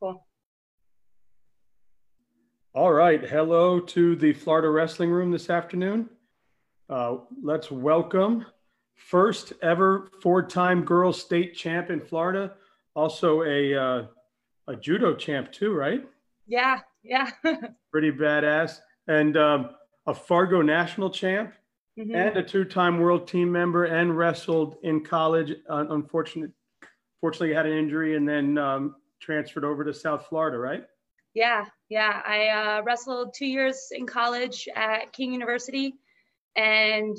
Cool. All right. Hello to the Florida Wrestling Room this afternoon. Uh, let's welcome first ever four-time girls state champ in Florida, also a uh, a judo champ too, right? Yeah, yeah. Pretty badass, and um, a Fargo national champ, mm-hmm. and a two-time world team member, and wrestled in college. Uh, unfortunately, fortunately, had an injury, and then um, transferred over to South Florida, right? Yeah, yeah. I uh, wrestled two years in college at King University, and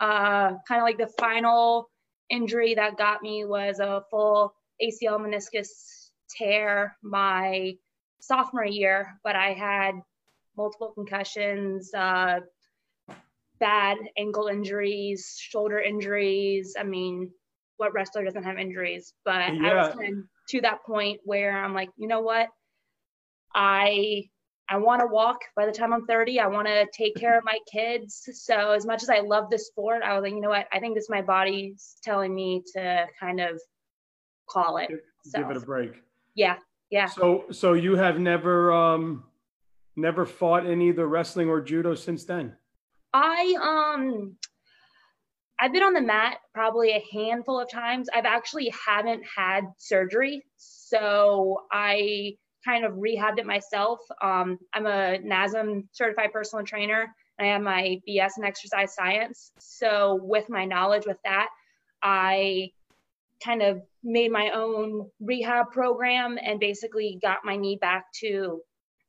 uh, kind of like the final injury that got me was a full ACL meniscus tear my sophomore year, but I had multiple concussions, uh, bad ankle injuries, shoulder injuries. I mean, what wrestler doesn't have injuries? But yeah. I was kind of to that point where I'm like, you know what? I I want to walk by the time I'm 30. I want to take care of my kids. So as much as I love the sport, I was like, you know what? I think this my body's telling me to kind of call it. Give, so, give it a break. Yeah. Yeah. So so you have never um never fought in either wrestling or judo since then? I um I've been on the mat probably a handful of times. I've actually haven't had surgery. So I kind of rehabbed it myself. Um, I'm a NASM certified personal trainer. I have my BS in exercise science. So with my knowledge with that, I kind of made my own rehab program and basically got my knee back to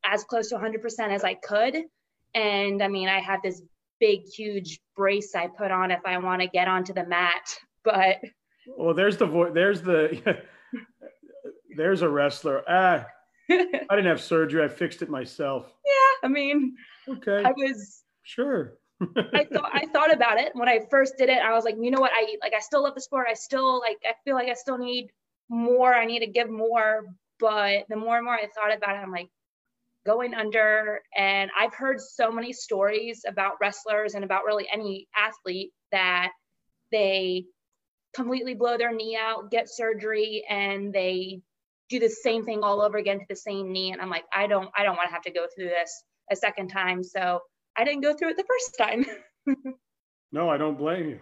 as close to 100% as I could. And I mean, I have this big, huge brace I put on if I want to get onto the mat. But well, there's the voice. There's the there's a wrestler. Ah, I didn't have surgery. I fixed it myself. Yeah, I mean, okay. I was sure. I thought I thought about it when I first did it. I was like, you know what? I like I still love the sport. I still like I feel like I still need more. I need to give more. But the more and more I thought about it, I'm like going under. And I've heard so many stories about wrestlers and about really any athlete that they completely blow their knee out, get surgery, and they do the same thing all over again to the same knee. And I'm like, I don't, I don't want to have to go through this a second time. So I didn't go through it the first time. no, I don't blame you.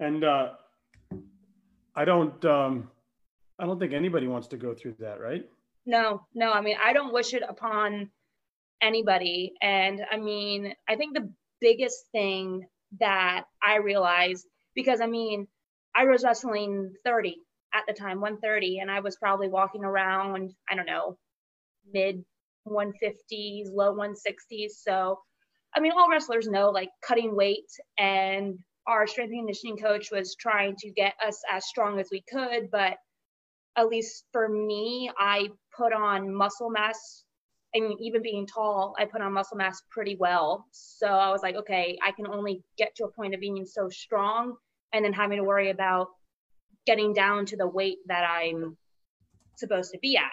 And uh, I don't, um, I don't think anybody wants to go through that, right? No, no. I mean, I don't wish it upon anybody. And I mean, I think the biggest thing that I realized, because I mean, I was wrestling 30 at the time 130 and i was probably walking around i don't know mid 150s low 160s so i mean all wrestlers know like cutting weight and our strength and conditioning coach was trying to get us as strong as we could but at least for me i put on muscle mass I mean, even being tall, I put on muscle mass pretty well. So I was like, okay, I can only get to a point of being so strong and then having to worry about getting down to the weight that I'm supposed to be at.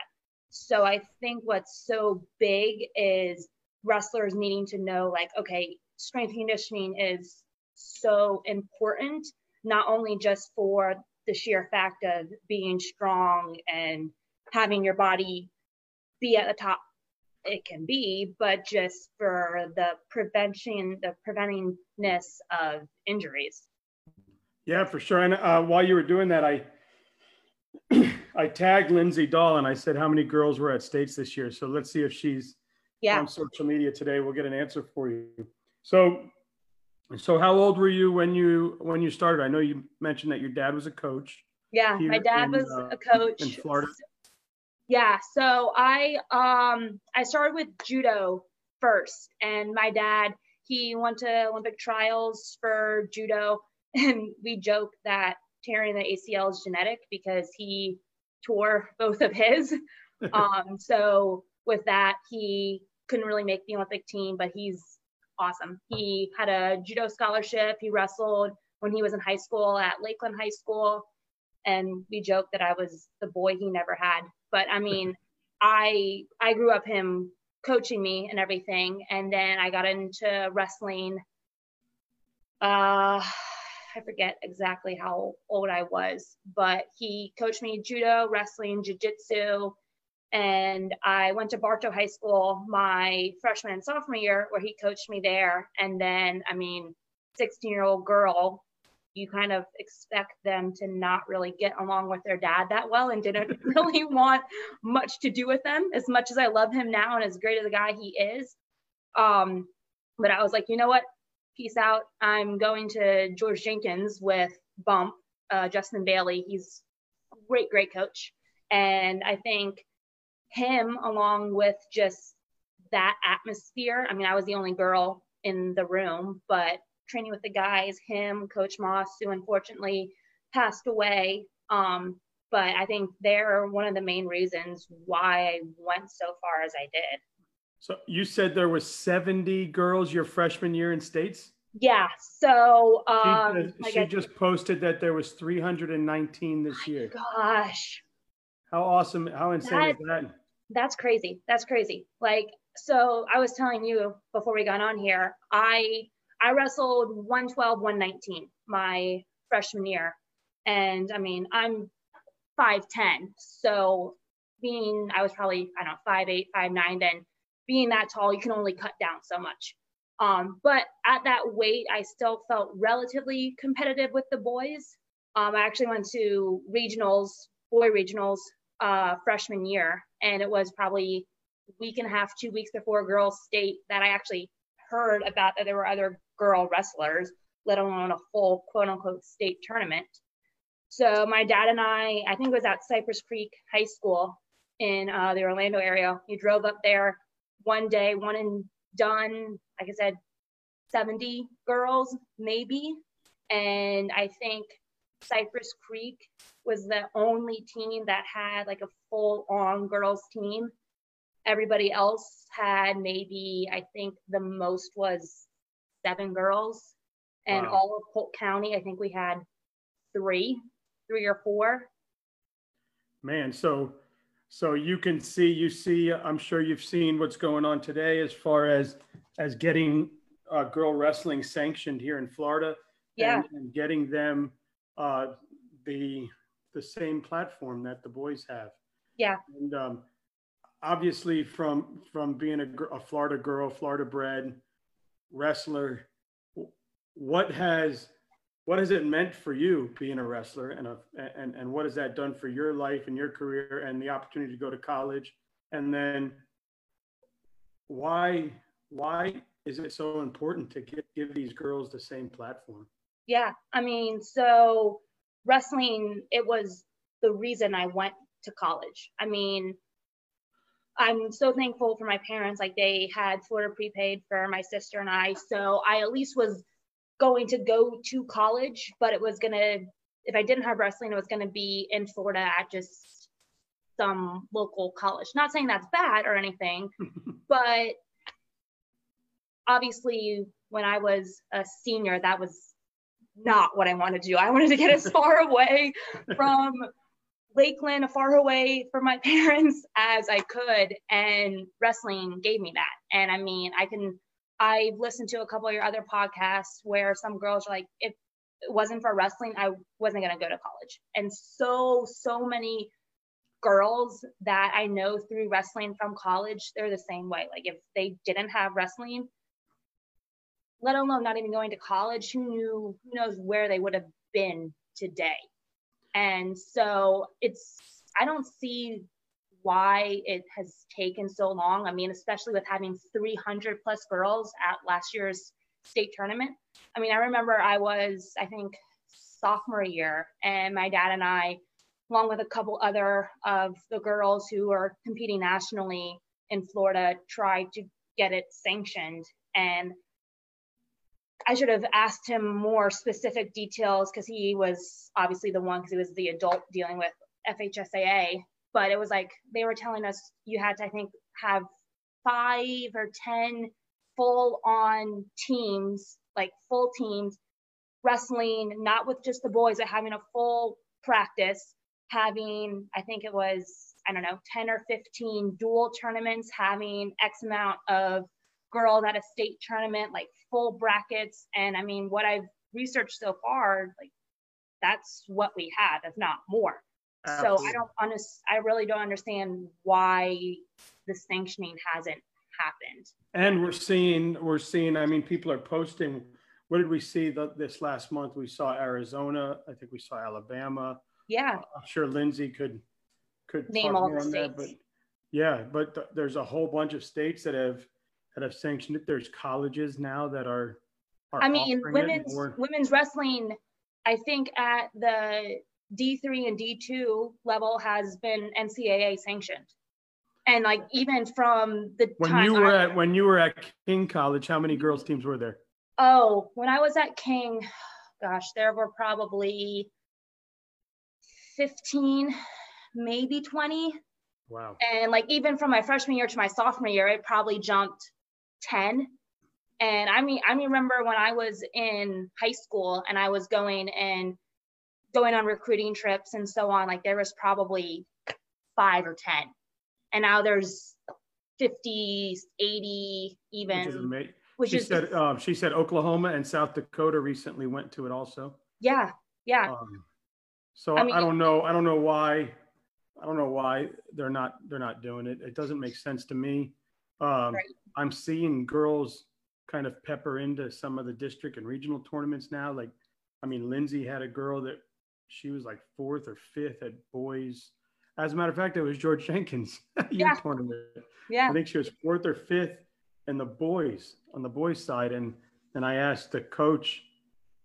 So I think what's so big is wrestlers needing to know like, okay, strength conditioning is so important, not only just for the sheer fact of being strong and having your body be at the top it can be, but just for the prevention, the preventingness of injuries. Yeah, for sure. And uh, while you were doing that, I I tagged Lindsay Dahl and I said how many girls were at states this year. So let's see if she's yeah. on social media today. We'll get an answer for you. So, so how old were you when you when you started? I know you mentioned that your dad was a coach. Yeah, my dad in, was uh, a coach in Florida. Yeah, so I um I started with judo first, and my dad he went to Olympic trials for judo and we joke that tearing the ACL is genetic because he tore both of his. um, so with that, he couldn't really make the Olympic team, but he's awesome. He had a judo scholarship. He wrestled when he was in high school at Lakeland High School. And we joked that I was the boy he never had. But I mean, I I grew up him coaching me and everything. And then I got into wrestling uh I forget exactly how old I was, but he coached me judo, wrestling, jujitsu, And I went to Bartow High School my freshman and sophomore year, where he coached me there. And then, I mean, 16 year old girl, you kind of expect them to not really get along with their dad that well and didn't really want much to do with them as much as I love him now and as great as a guy he is. Um, but I was like, you know what? Peace out. I'm going to George Jenkins with Bump, uh, Justin Bailey. He's a great, great coach. And I think him, along with just that atmosphere, I mean, I was the only girl in the room, but training with the guys, him, Coach Moss, who unfortunately passed away. Um, but I think they're one of the main reasons why I went so far as I did. So you said there was 70 girls your freshman year in states? Yeah. So um, she, just, she just posted that there was 319 this year. Gosh. How awesome! How insane that, is that? That's crazy. That's crazy. Like so, I was telling you before we got on here. I I wrestled 112, 119 my freshman year. And I mean, I'm 5'10. So being, I was probably, I don't know, 5'8, 5'9 then. Being that tall, you can only cut down so much. Um, but at that weight, I still felt relatively competitive with the boys. Um, I actually went to regionals, boy regionals, uh, freshman year, and it was probably week and a half, two weeks before girls' state that I actually heard about that there were other girl wrestlers, let alone a full quote unquote state tournament. So my dad and I, I think it was at Cypress Creek High School in uh, the Orlando area. He drove up there one day, one and done, like I said, 70 girls maybe. And I think Cypress Creek was the only team that had like a full on girls team. Everybody else had maybe, I think the most was seven girls, and wow. all of Polk County, I think we had three, three or four. Man, so so you can see, you see, I'm sure you've seen what's going on today as far as as getting uh, girl wrestling sanctioned here in Florida. Yeah. And, and getting them uh, the the same platform that the boys have. Yeah. And um, obviously, from from being a, a Florida girl, Florida bred, wrestler, what has what has it meant for you being a wrestler and a, and and what has that done for your life and your career and the opportunity to go to college? And then why why is it so important to give these girls the same platform? Yeah i mean so wrestling it was the reason i went to college. I mean I'm so thankful for my parents. Like they had Florida prepaid for my sister and I. So I at least was going to go to college, but it was going to, if I didn't have wrestling, it was going to be in Florida at just some local college. Not saying that's bad or anything, but obviously when I was a senior, that was not what I wanted to do. I wanted to get as far away from Lakeland, as far away from my parents as I could, and wrestling gave me that. And I mean, I can. I've listened to a couple of your other podcasts where some girls are like, if it wasn't for wrestling, I wasn't gonna go to college. And so, so many girls that I know through wrestling from college, they're the same way. Like if they didn't have wrestling, let alone not even going to college, who knew, who knows where they would have been today. And so it's, I don't see why it has taken so long. I mean, especially with having 300 plus girls at last year's state tournament. I mean, I remember I was, I think, sophomore year, and my dad and I, along with a couple other of the girls who are competing nationally in Florida, tried to get it sanctioned. And I should have asked him more specific details because he was obviously the one because he was the adult dealing with FHSAA. But it was like they were telling us you had to, I think, have five or 10 full on teams, like full teams, wrestling, not with just the boys, but having a full practice, having, I think it was, I don't know, 10 or 15 dual tournaments, having X amount of girls at a state tournament, like full brackets. And I mean, what I've researched so far, like that's what we have, if not more. Absolutely. So I don't honest I really don't understand why the sanctioning hasn't happened. And we're seeing we're seeing I mean people are posting what did we see the, this last month? We saw Arizona, I think we saw Alabama. Yeah. Uh, I'm sure Lindsay could could name all the states. That, but yeah, but th- there's a whole bunch of states that have that have sanctioned it. There's colleges now that are. are I mean, women's women's wrestling. I think at the D3 and D2 level has been NCAA sanctioned. And like even from the when you were I, at when you were at King College, how many girls teams were there? Oh, when I was at King, gosh, there were probably 15, maybe 20. Wow. And like even from my freshman year to my sophomore year, it probably jumped 10. And I mean, I remember when I was in high school and I was going and going on recruiting trips and so on, like there was probably five or 10. And now there's 50, 80, even. Which is amazing. Which she is, said um, she said Oklahoma and South Dakota recently went to it also. Yeah, yeah. Um, so I, mean, I don't know. I don't know why. I don't know why they're not they're not doing it. It doesn't make sense to me. Um, right. I'm seeing girls kind of pepper into some of the district and regional tournaments now. Like, I mean, Lindsay had a girl that she was like fourth or fifth at boys. As a matter of fact, it was George Jenkins yeah. tournament. Yeah. I think she was fourth or fifth in the boys on the boys side. And and I asked the coach,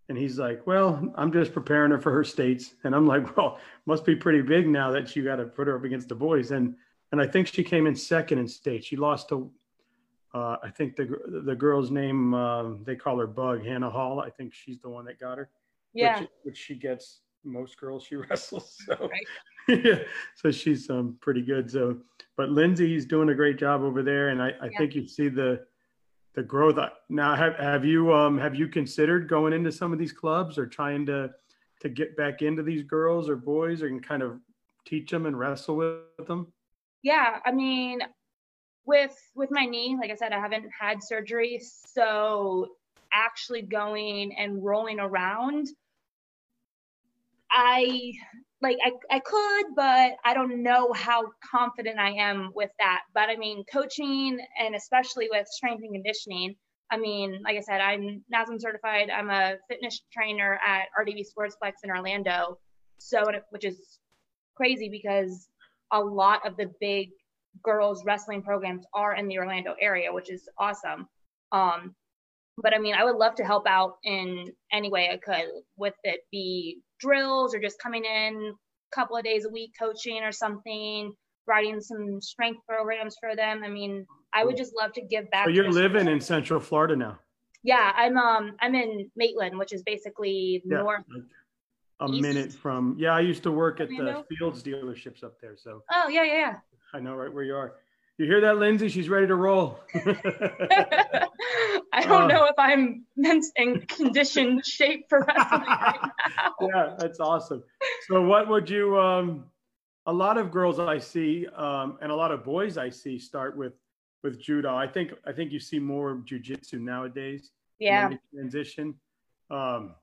and he's like, Well, I'm just preparing her for her states. And I'm like, Well, must be pretty big now that you got to put her up against the boys. And and I think she came in second in state. She lost to, uh, I think the the girl's name uh, they call her Bug Hannah Hall. I think she's the one that got her. Yeah, which, which she gets most girls she wrestles. So right. yeah, so she's um, pretty good. So, but Lindsay's doing a great job over there, and I, I yeah. think you see the the growth. Now, have have you um have you considered going into some of these clubs or trying to to get back into these girls or boys, or can kind of teach them and wrestle with them? Yeah, I mean, with with my knee, like I said, I haven't had surgery, so actually going and rolling around, I like I, I could, but I don't know how confident I am with that. But I mean, coaching and especially with strength and conditioning, I mean, like I said, I'm NASM certified. I'm a fitness trainer at RDV Sportsplex in Orlando. So, which is crazy because a lot of the big girls wrestling programs are in the Orlando area, which is awesome. Um, but I mean, I would love to help out in any way I could, with it be drills or just coming in a couple of days a week coaching or something, writing some strength programs for them. I mean, I would just love to give back. So you're living in Central Florida now. Yeah, I'm um I'm in Maitland, which is basically yeah. north a East? minute from. Yeah, I used to work at the Fields dealerships up there. So. Oh yeah, yeah, yeah. I know right where you are. You hear that, Lindsay? She's ready to roll. I don't uh, know if I'm in condition shape for wrestling right now. Yeah, that's awesome. So, what would you? Um, a lot of girls I see, um, and a lot of boys I see, start with with judo. I think I think you see more jujitsu nowadays. Yeah. Transition. Um,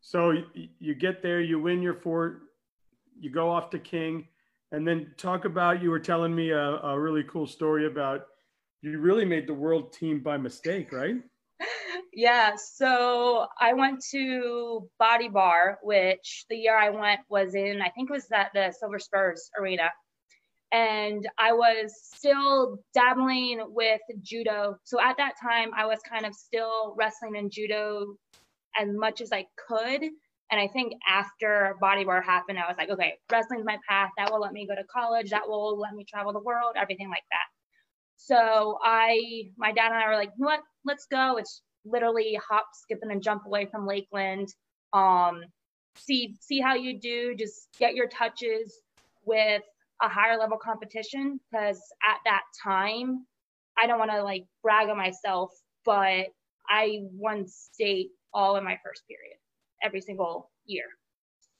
so you, get there, you win your fort, you go off to King, and then talk about you were telling me a, a really cool story about you really made the world team by mistake, right? Yeah, so I went to Body Bar, which the year I went was in, I think it was at the Silver Spurs Arena. And I was still dabbling with judo. So at that time, I was kind of still wrestling in judo as much as I could. And I think after Body Bar happened, I was like, okay, wrestling's my path. That will let me go to college. That will let me travel the world, everything like that. So I, my dad and I were like, you know what? Let's go. It's literally hop, skip, and jump away from Lakeland. Um, see, see how you do. Just get your touches with a higher level competition because at that time, I don't want to like brag on myself, but I won state all in my first period every single year.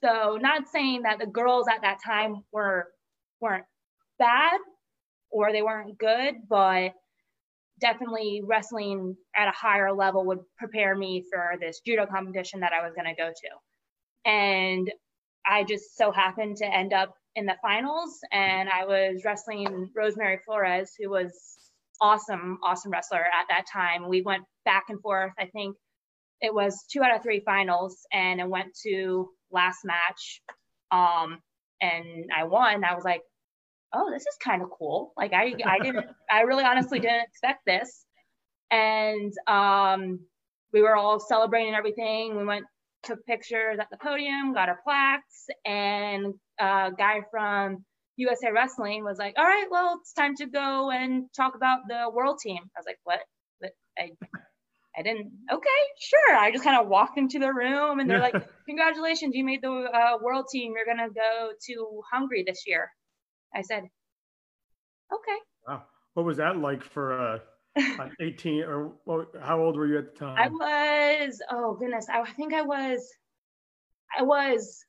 So not saying that the girls at that time were weren't bad or they weren't good, but definitely wrestling at a higher level would prepare me for this judo competition that I was going to go to. And I just so happened to end up in the finals, and I was wrestling Rosemary Flores, who was awesome, awesome wrestler at that time. We went back and forth. I think it was two out of three finals, and it went to last match. Um, and I won. I was like, oh, this is kind of cool. Like I, I didn't, I really honestly didn't expect this. And um, we were all celebrating everything. We went, took pictures at the podium, got our plaques, and a guy from USA Wrestling was like, all right, well, it's time to go and talk about the world team. I was like, what? I, I didn't, okay, sure. I just kind of walked into the room and they're like, congratulations, you made the uh, world team. You're going to go to Hungary this year. I said, okay. Wow. What was that like for uh, 18 or well, how old were you at the time? I was, oh goodness, I think I was, I was,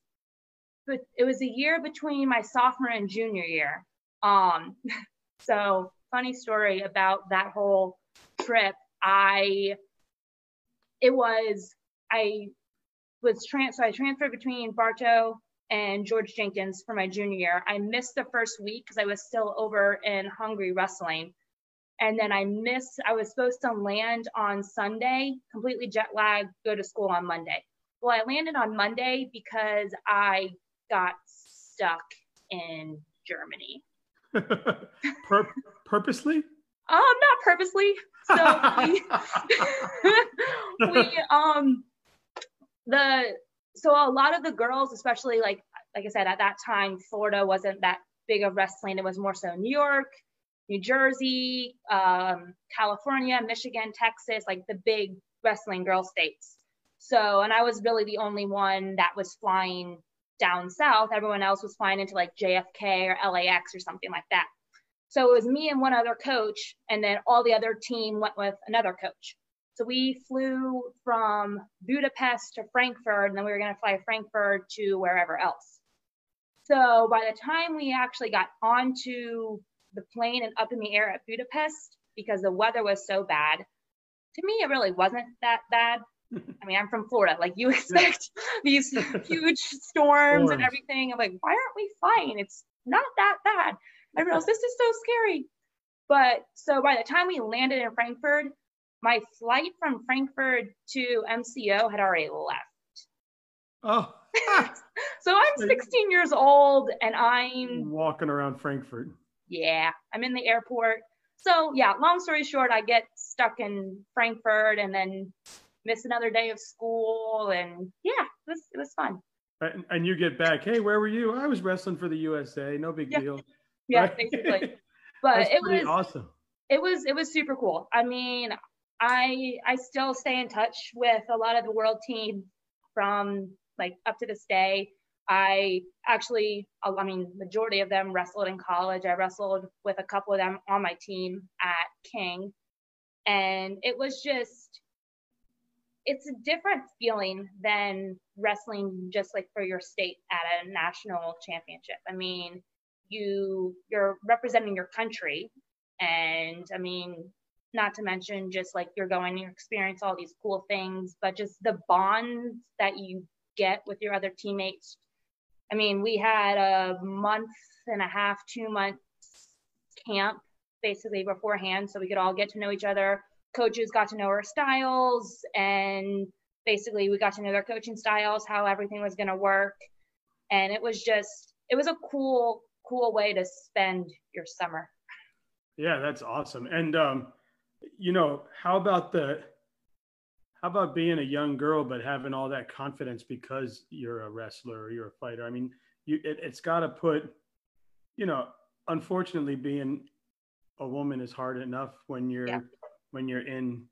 but it was a year between my sophomore and junior year. Um, so funny story about that whole trip. I, it was, I was trans, so I transferred between Bartow and George Jenkins for my junior year. I missed the first week because I was still over in Hungary wrestling. And then I missed, I was supposed to land on Sunday, completely jet lagged, go to school on Monday. Well, I landed on Monday because I got stuck in Germany. Pur- purposely? Um, not purposely. So we, we um the so a lot of the girls, especially like like I said, at that time, Florida wasn't that big of wrestling. It was more so New York, New Jersey, um, California, Michigan, Texas, like the big wrestling girl states. So, and I was really the only one that was flying down south. Everyone else was flying into like JFK or LAX or something like that. So it was me and one other coach, and then all the other team went with another coach. So we flew from Budapest to Frankfurt, and then we were going to fly Frankfurt to wherever else. So by the time we actually got onto the plane and up in the air at Budapest, because the weather was so bad, to me, it really wasn't that bad. I mean, I'm from Florida. Like you expect these huge storms, storms, and everything. I'm like, why aren't we flying? It's not that bad. I realized this is so scary. But so by the time we landed in Frankfurt, my flight from Frankfurt to MCO had already left. Oh. so I'm 16 years old and I'm walking around Frankfurt. Yeah, I'm in the airport. So yeah, long story short, I get stuck in Frankfurt and then miss another day of school and yeah, it was it was fun. And, and you get back, hey, where were you? I was wrestling for the USA, no big yeah. deal. Yeah, right? basically. But it was awesome. It was it was super cool. I mean, I I still stay in touch with a lot of the world team from like up to this day. I actually, I mean, majority of them wrestled in college. I wrestled with a couple of them on my team at King, and it was just, it's a different feeling than wrestling just like for your state at a national championship. I mean, you you're representing your country, and I mean, not to mention just like you're going to experience all these cool things, but just the bonds that you get with your other teammates. I mean, we had a month and a half, two months camp basically beforehand so we could all get to know each other. Coaches got to know our styles and basically we got to know their coaching styles, how everything was going to work. And it was just, it was a cool, cool way to spend your summer. Yeah, that's awesome. And um, you know, how about the how about being a young girl but having all that confidence because you're a wrestler or you're a fighter? I mean, you it, it's got to put, you know, unfortunately, being a woman is hard enough when you're yeah. when you're in,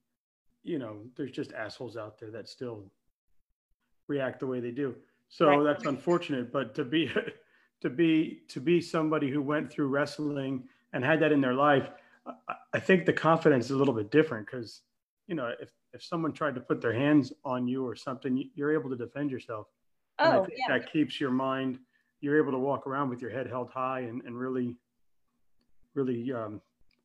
you know, there's just assholes out there that still react the way they do. So right. that's unfortunate. But to be to be to be somebody who went through wrestling and had that in their life I think the confidence is a little bit different because, you know, if, if someone tried to put their hands on you or something, you're able to defend yourself. Oh, yeah. That keeps your mind, you're able to walk around with your head held high and, and really, really um,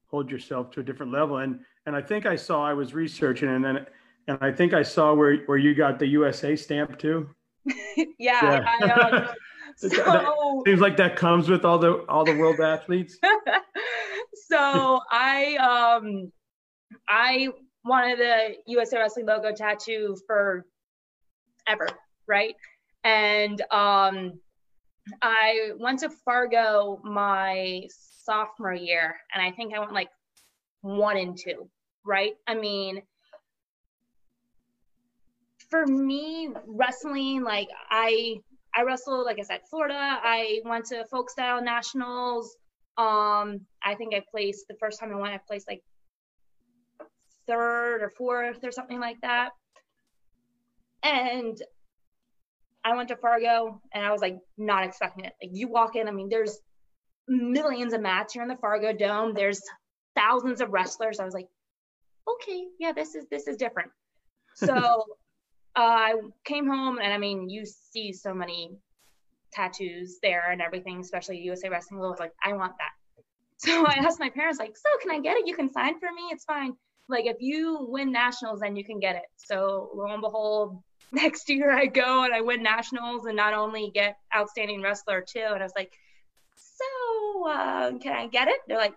hold yourself to a different level. And, and I think I saw, I was researching and then, and I think I saw where, where you got the USA stamp too. yeah. yeah. I, um, so seems like that comes with all the all the world athletes. so I um I wanted the USA Wrestling logo tattoo for ever, right? And um I went to Fargo my sophomore year and I think I went like one and two, right? I mean, for me, wrestling, like I I wrestled, like I said, Florida. I went to folk style nationals. Um, I think I placed the first time I went, I placed like third or fourth or something like that. And I went to Fargo and I was like not expecting it. Like you walk in, I mean, there's millions of mats here in the Fargo Dome. There's thousands of wrestlers. I was like, okay, yeah, this is this is different. So uh, I came home and I mean, you see so many tattoos there and everything, especially USA Wrestling. I was like, I want that. So I asked my parents, like, so can I get it? You can sign for me. It's fine. Like if you win nationals, then you can get it. So lo and behold, next year I go and I win nationals and not only get outstanding wrestler too. And I was like, so uh, can I get it? They're like,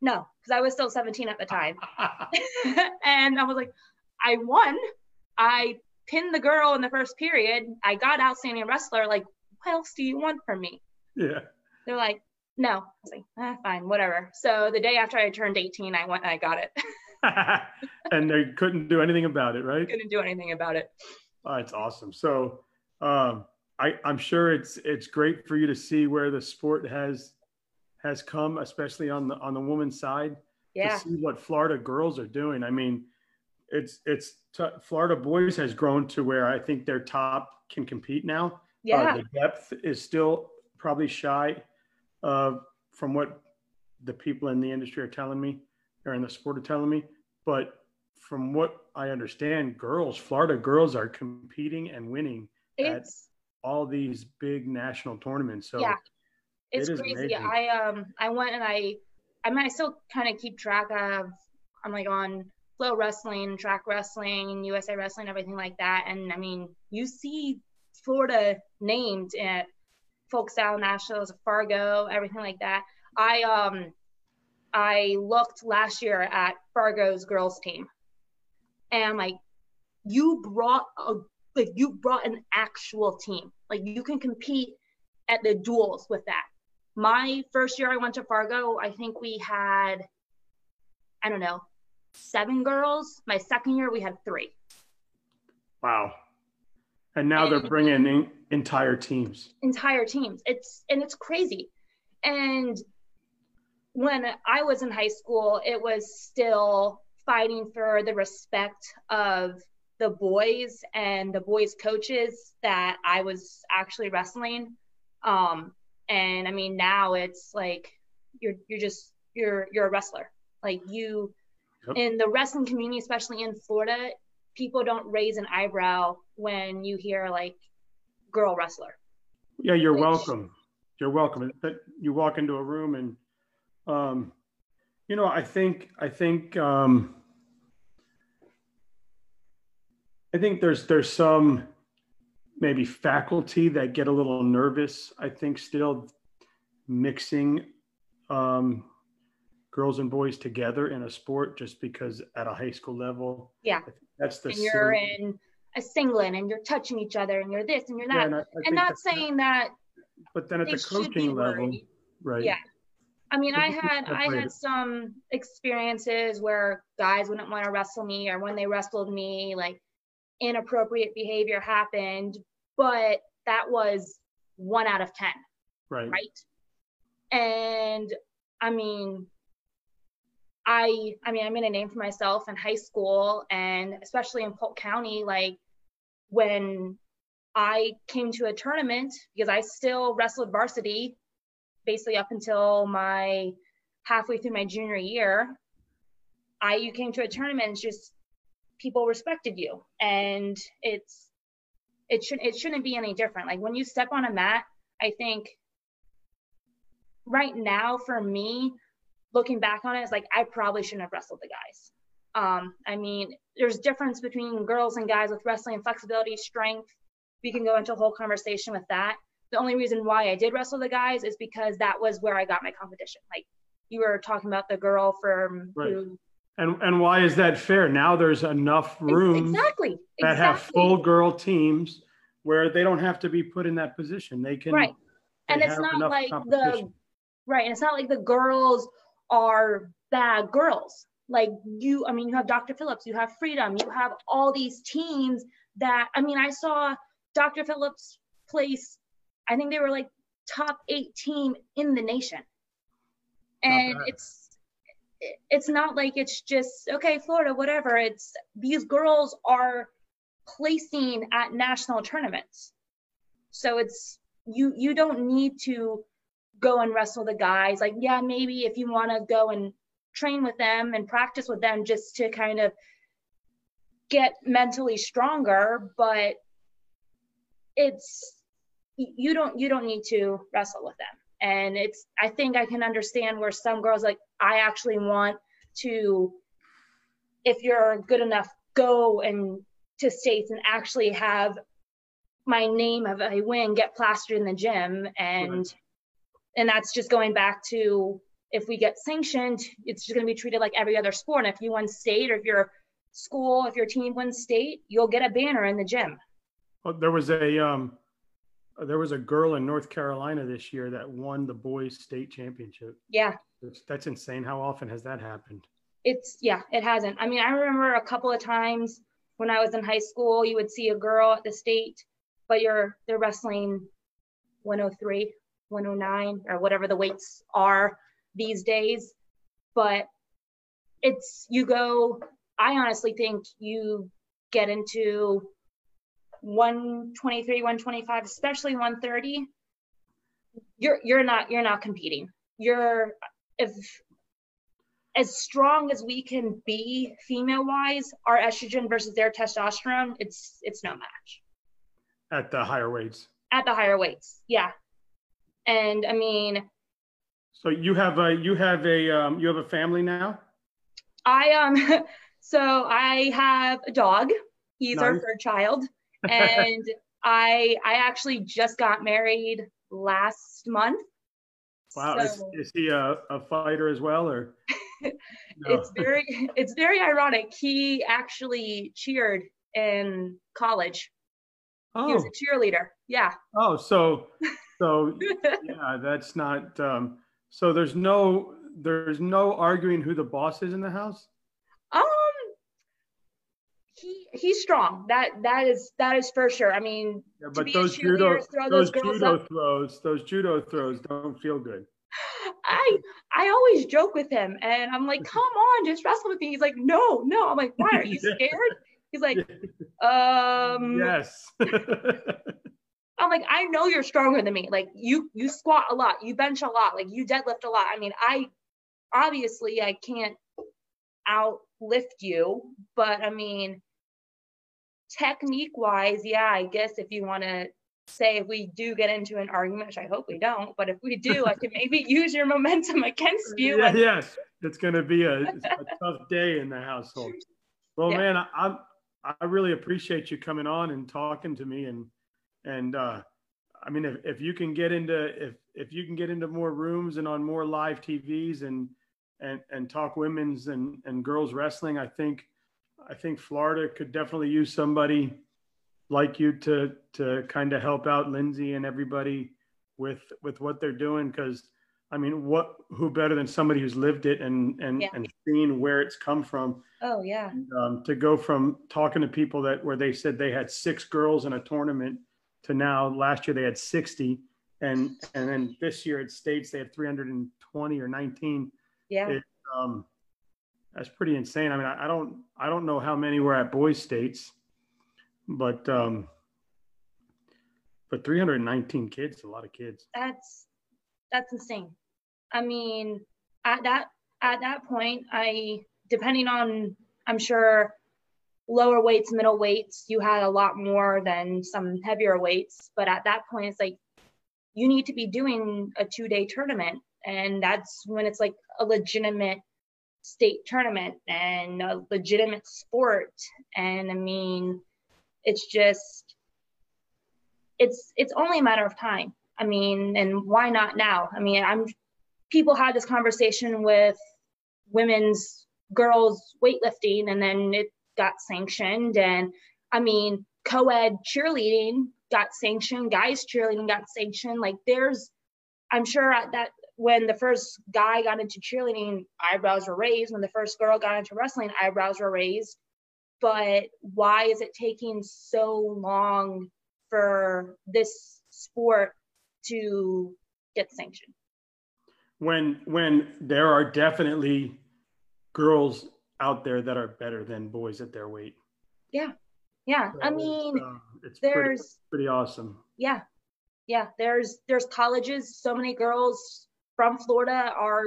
no, because I was still 17 at the time. and I was like, I won. I pinned the girl in the first period. I got outstanding wrestler. Like, what else do you want from me? Yeah. They're like, no. I was like, ah, fine, whatever. So the day after I turned 18, I went and I got it. and they couldn't do anything about it, right? Couldn't do anything about it. Oh, that's awesome. So um, I, I'm sure it's it's great for you to see where the sport has has come, especially on the on the woman's side. Yeah. To see what Florida girls are doing. I mean, it's it's Florida boys has grown to where I think their top can compete now. Uh, Yeah. Uh, the depth is still probably shy uh, from what the people in the industry are telling me or in the sport are telling me. But from what I understand, girls, Florida girls are competing and winning at all these big national tournaments. So Yeah. it's it crazy. amazing. I um I went and I I mean I still kind of keep track of I'm like on flow wrestling, track wrestling, USA wrestling, everything like that. And I mean, you see Florida named at folk style nationals, Fargo, everything like that. I um I looked last year at Fargo's girls team, and like, you brought a like you brought an actual team. Like you can compete at the duels with that. My first year I went to Fargo, I think we had, I don't know, seven girls. My second year we had three. wow. And now they're bringing in entire teams. entire teams. It's and it's crazy. And when I was in high school, it was still fighting for the respect of the boys and the boys coaches that I was actually wrestling. Um, and I mean now it's like you're you're just you're you're a wrestler. Like you Yep. in the wrestling community, especially in Florida, people don't raise an eyebrow when you hear like girl wrestler. Yeah, you're Which- welcome. You're welcome. But you walk into a room and, um, you know, I think I think um, I think there's there's some maybe faculty that get a little nervous. I think still mixing um, girls and boys together in a sport just because at a high school level. Yeah. that's the and you're silly- in a singlet and you're touching each other and you're this and you're Yeah, that. I- I and not saying that but then at the coaching level, right? Yeah. I mean, I had I had some experiences where guys wouldn't want to wrestle me, or when they wrestled me, like inappropriate behavior happened. But that was one out of ten, right. right? And I mean, I I mean, I made a name for myself in high school, and especially in Polk County, like when I came to a tournament because I still wrestled varsity basically up until my halfway through my junior year. I you came to a tournament, it's just people respected you, and it's it should it shouldn't be any different. Like when you step on a mat, I think right now for me, looking back on it, it's like I probably shouldn't have wrestled the guys. Um, I mean, there's difference between girls and guys with wrestling flexibility, strength. We can go into a whole conversation with that. the only reason why I did wrestle the guys is because that was where I got my competition. Like you were talking about the girl from Right. who And and why is that fair? Now there's enough room exactly that have full girl teams where they don't have to be put in that position. They can right and it's not like the right and it's not like the girls are bad girls. Like you i mean you have dr phillips you have freedom you have all these teams that i mean i saw dr phillips place i think they were like top eight team in the nation. And it's it's not like it's just okay florida whatever. It's these girls are placing at national tournaments. So it's you you don't need to go and wrestle the guys like yeah maybe if you want to go and train with them and practice with them just to kind of get mentally stronger but it's you don't you don't need to wrestle with them and it's i think i can understand where some girls like i actually want to if you're good enough go and to states and actually have my name of a win get plastered in the gym and Right. And that's just going back to if we get sanctioned it's just going to be treated like every other sport and if you win state or if your school if your team wins state you'll get a banner in the gym Oh, there was a um, there was a girl in North Carolina this year that won the boys state championship. yeah That's, that's insane. How often has that happened? it's yeah it hasn't i mean i remember a couple of times when i was in high school you would see a girl at the state but you're they're wrestling 103 109 or whatever the weights are these days. But it's you go i honestly think you get into 123 125 especially 130 you're you're not you're not competing. You're if as strong as we can be female wise our estrogen versus their testosterone it's it's no match. At the higher weights. at the higher weights yeah and i mean So you have a you have a um, you have a family now. i um so i have a dog. He's our third child. And i i actually just got married last month. Wow, is, So- is he a, a fighter as well, or? No. it's very it's very ironic. He actually cheered in college. He oh, was a cheerleader. Yeah. Oh, so so yeah, that's not. Um, so there's no there's no arguing who the boss is in the house. Um, he he's strong. That that is that is for sure. I mean, Yeah, but those judo those those judo up. throws those judo throws don't feel good. I I always joke with him, and I'm like, "Come on, just wrestle with me." He's like, "No, no." I'm like, "Why? Are you scared?" He's like, "Um." yes. I'm like, "I know you're stronger than me. Like, you you squat a lot, you bench a lot, like you deadlift a lot. I mean, I obviously I can't outlift you, but I mean, technique wise, yeah, I guess if you want to say if we do get into an argument, which I hope we don't, but if we do, I can maybe use your momentum against you. yeah, and- yes, it's going to be a, a tough day in the household. Well, Yeah. man, I, I'm I really appreciate you coming on and talking to me, and and uh, I mean, if, if you can get into if if you can get into more rooms and on more live TVs and and and talk women's and and girls wrestling, I think I think Florida could definitely use somebody like you to to kind of help out Lindsay and everybody with with what they're doing because I mean, what who better than somebody who's lived it and and Yeah. and seen where it's come from Oh yeah. um, to go from talking to people that where they said they had six girls in a tournament to now last year they had 60 and and then this year at states they had 320 or 19 Yeah. It- um, that's pretty insane i mean I, I don't i don't know how many were at boys states but um but 319 kids a lot of kids that's that's insane. I mean, at that at that point, I depending on I'm sure lower weights, middle weights, you had a lot more than some heavier weights, but at that point it's like you need to be doing a two-day tournament. And that's when it's like a legitimate state tournament and a legitimate sport. And I mean it's just it's it's only a matter of time. I mean, and why not now? I mean, I'm people had this conversation with women's girls weightlifting and then it got sanctioned and I mean, co-ed cheerleading got sanctioned, guys cheerleading got sanctioned. Like there's I'm sure that when the first guy got into cheerleading, eyebrows were raised. When the first girl got into wrestling, eyebrows were raised. But why is it taking so long for this sport to get sanctioned? When when there are definitely girls out there that are better than boys at their weight. Yeah. Yeah. So I mean, it's, uh, it's there's pretty, pretty awesome. Yeah. Yeah. There's there's colleges, so many girls from Florida are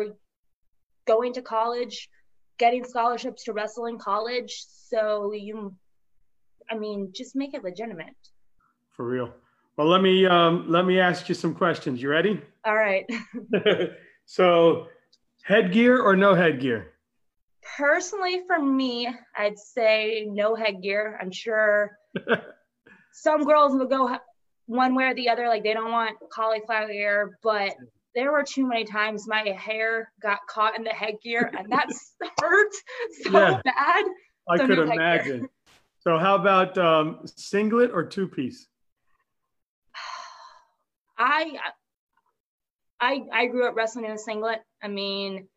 going to college, getting scholarships to wrestle in college. So you, I mean, just make it legitimate. For real. Well, let me um, let me ask you some questions. You ready? All right. so, headgear or no headgear? Personally, for me, I'd say no headgear. I'm sure some girls will go one way or the other, like they don't want cauliflower ear, but there were too many times my hair got caught in the headgear and that hurt so yeah, bad. I so could imagine. Headgear. So how about um, singlet or two piece? I I I grew up wrestling in a singlet. I mean,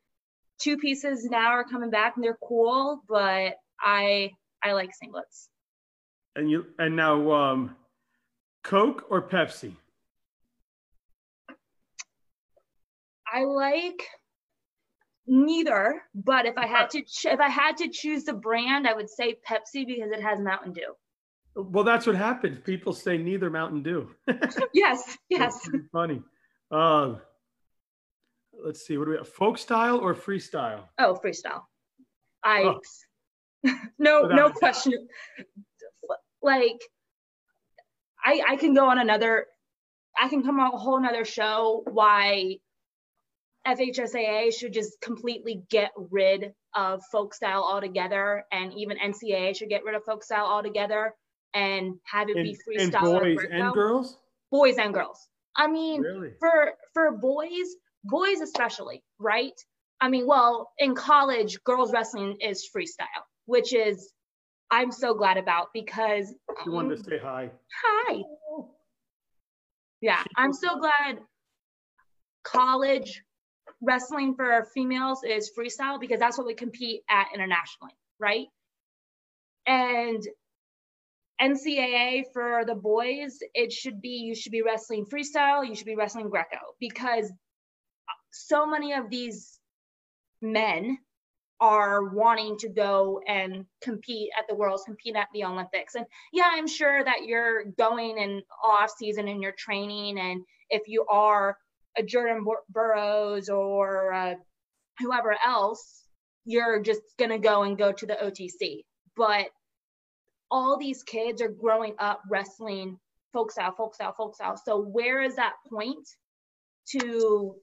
two pieces now are coming back and they're cool, but I I like singlets. And you and now um Coke or Pepsi? I like neither, but if I had to ch- if I had to choose the brand, I would say Pepsi because it has Mountain Dew. Well, that's what happens. People say neither Mountain Dew. yes, yes. funny. Uh, let's see. What do we have? Folk style or freestyle? Oh, freestyle. I oh. no uh, no question. Like I I can go on another. I can come on a whole another show why FHSAA should just completely get rid of folk style altogether, and even NCAA should get rid of folk style altogether and have it be freestyle. And boys and girls. Boys and girls. I mean, really? for for boys, boys especially, right? I mean, well, in college, girls wrestling is freestyle, which is I'm so glad about because you um, wanted to say hi. Hi. Yeah, I'm so glad college wrestling for females is freestyle because that's what we compete at internationally, right? And NCAA for the boys, it should be you should be wrestling freestyle, you should be wrestling Greco because so many of these men are wanting to go and compete at the worlds compete at the olympics and yeah i'm sure that you're going in off season and you're training and if you are a Jordan Bur- Burroughs or uh, whoever else, you're just gonna go and go to the OTC. But all these kids are growing up wrestling folk style, folk style, folk style. So where is that point to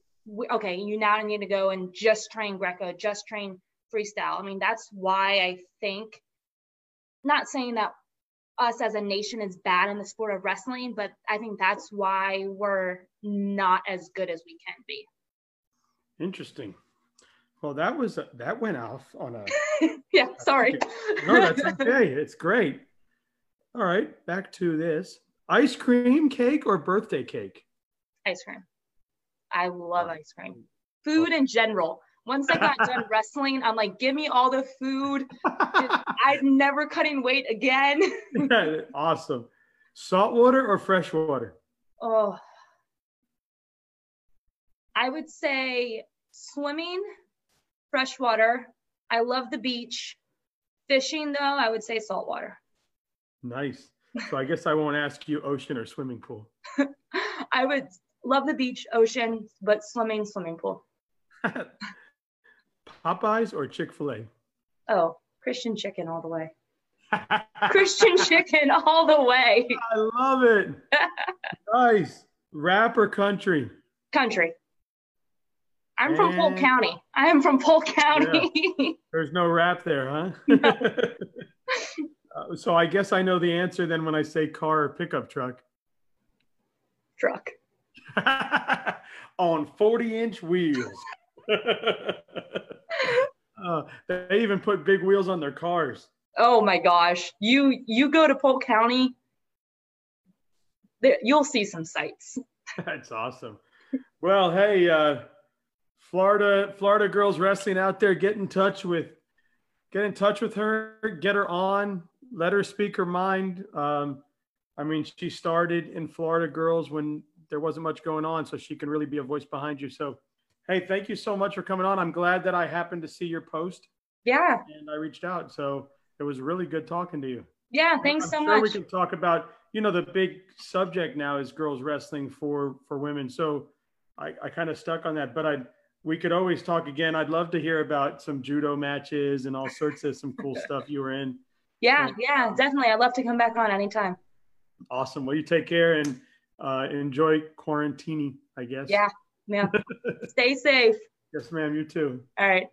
okay, you now need to go and just train Greco, just train freestyle. I mean, that's why I think not saying that us as a nation is bad in the sport of wrestling, but I think that's why we're not as good as we can be. Interesting. Well, that was that went off on a. yeah, sorry. no, that's okay. It's great. All right, back to this: ice cream cake or birthday cake? Ice cream. I love ice cream. Food in general once I got done wrestling, I'm like, give me all the food. I'm never cutting weight again. awesome. Salt water or fresh water? Oh, I would say swimming, fresh water. I love the beach. Fishing, though, I would say salt water. Nice. So I guess I won't ask you ocean or swimming pool. I would love the beach, ocean, but swimming, swimming pool. Popeyes or Chick fil A? Oh, Christian chicken all the way. Christian chicken all the way. I love it. nice. Rap or country? Country. I'm and... from Polk County. I am from Polk County. Yeah. There's no rap there, huh? No. uh, so I guess I know the answer then when I say car or pickup truck. Truck. on 40 inch wheels. uh, they even put big wheels on their cars. Oh my gosh. You you go to Polk County, there, you'll see some sights. That's awesome. Well, hey, uh, Florida Florida girls wrestling out there, get in touch with get in touch with her, get her on, let her speak her mind. Um, I mean, she started in Florida girls when there wasn't much going on, so she can really be a voice behind you. So, hey, thank you so much for coming on. I'm glad that I happened to see your post. Yeah. And I reached out. So it was really good talking to you. Yeah, thanks I'm so sure much. We can talk about, you know, the big subject now is girls wrestling for for women. So I, I kind of stuck on that, but I we could always talk again. I'd love to hear about some judo matches and all sorts of some cool stuff you were in. Yeah, yeah, definitely. I'd love to come back on anytime. Awesome. Well, you take care and uh, enjoy quarantining, I guess. Yeah, yeah. Stay safe. Yes, ma'am. You too. All right.